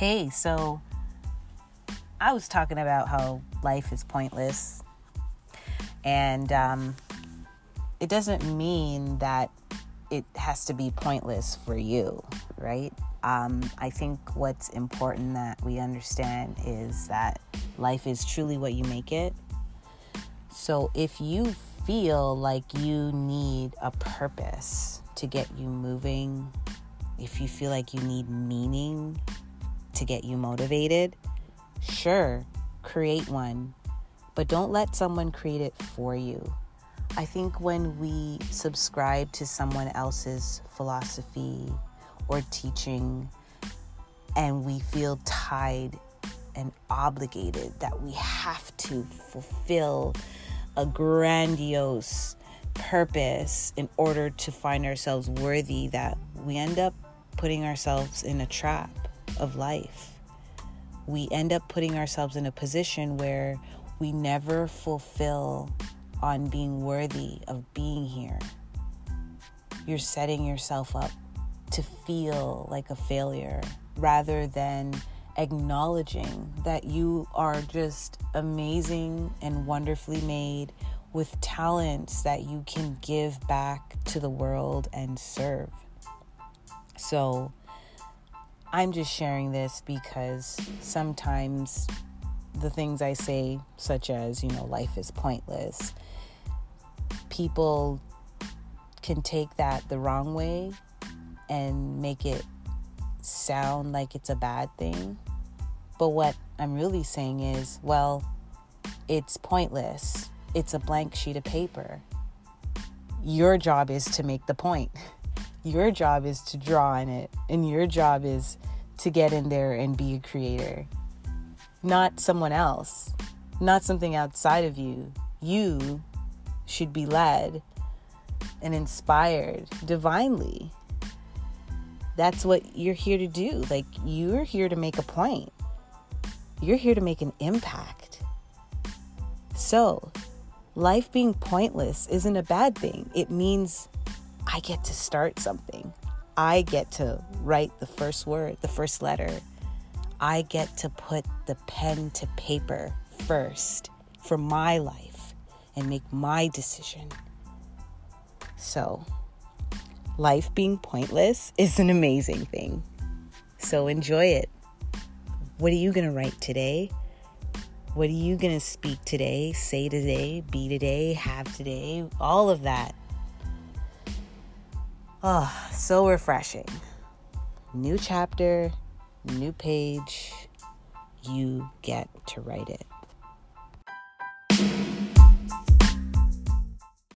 Hey, so I was talking about how life is pointless, and um, it doesn't mean that it has to be pointless for you, right? Um, I think what's important that we understand is that life is truly what you make it. So if you feel like you need a purpose to get you moving, if you feel like you need meaning to get you motivated, sure, create one, but don't let someone create it for you. I think when we subscribe to someone else's philosophy or teaching and we feel tied and obligated that we have to fulfill a grandiose purpose in order to find ourselves worthy, that we end up putting ourselves in a trap of life. We end up putting ourselves in a position where we never fulfill on being worthy of being here. You're setting yourself up to feel like a failure rather than acknowledging that you are just amazing and wonderfully made with talents that you can give back to the world and serve. So, I'm just sharing this because sometimes the things I say, such as, you know, life is pointless, people can take that the wrong way and make it sound like it's a bad thing. But what I'm really saying is, well, it's pointless. It's a blank sheet of paper. Your job is to make the point. Your job is to draw on it, and your job is to get in there and be a creator, not someone else, not something outside of you. You should be led and inspired divinely. That's what you're here to do. Like, you're here to make a point, you're here to make an impact. So, life being pointless isn't a bad thing. It means I get to start something. I get to write the first word, the first letter. I get to put the pen to paper first for my life and make my decision. So, life being pointless is an amazing thing. So, enjoy it. What are you going to write today? What are you going to speak today, say today, be today, have today? All of that Oh, so refreshing. New chapter, new page. You get to write it.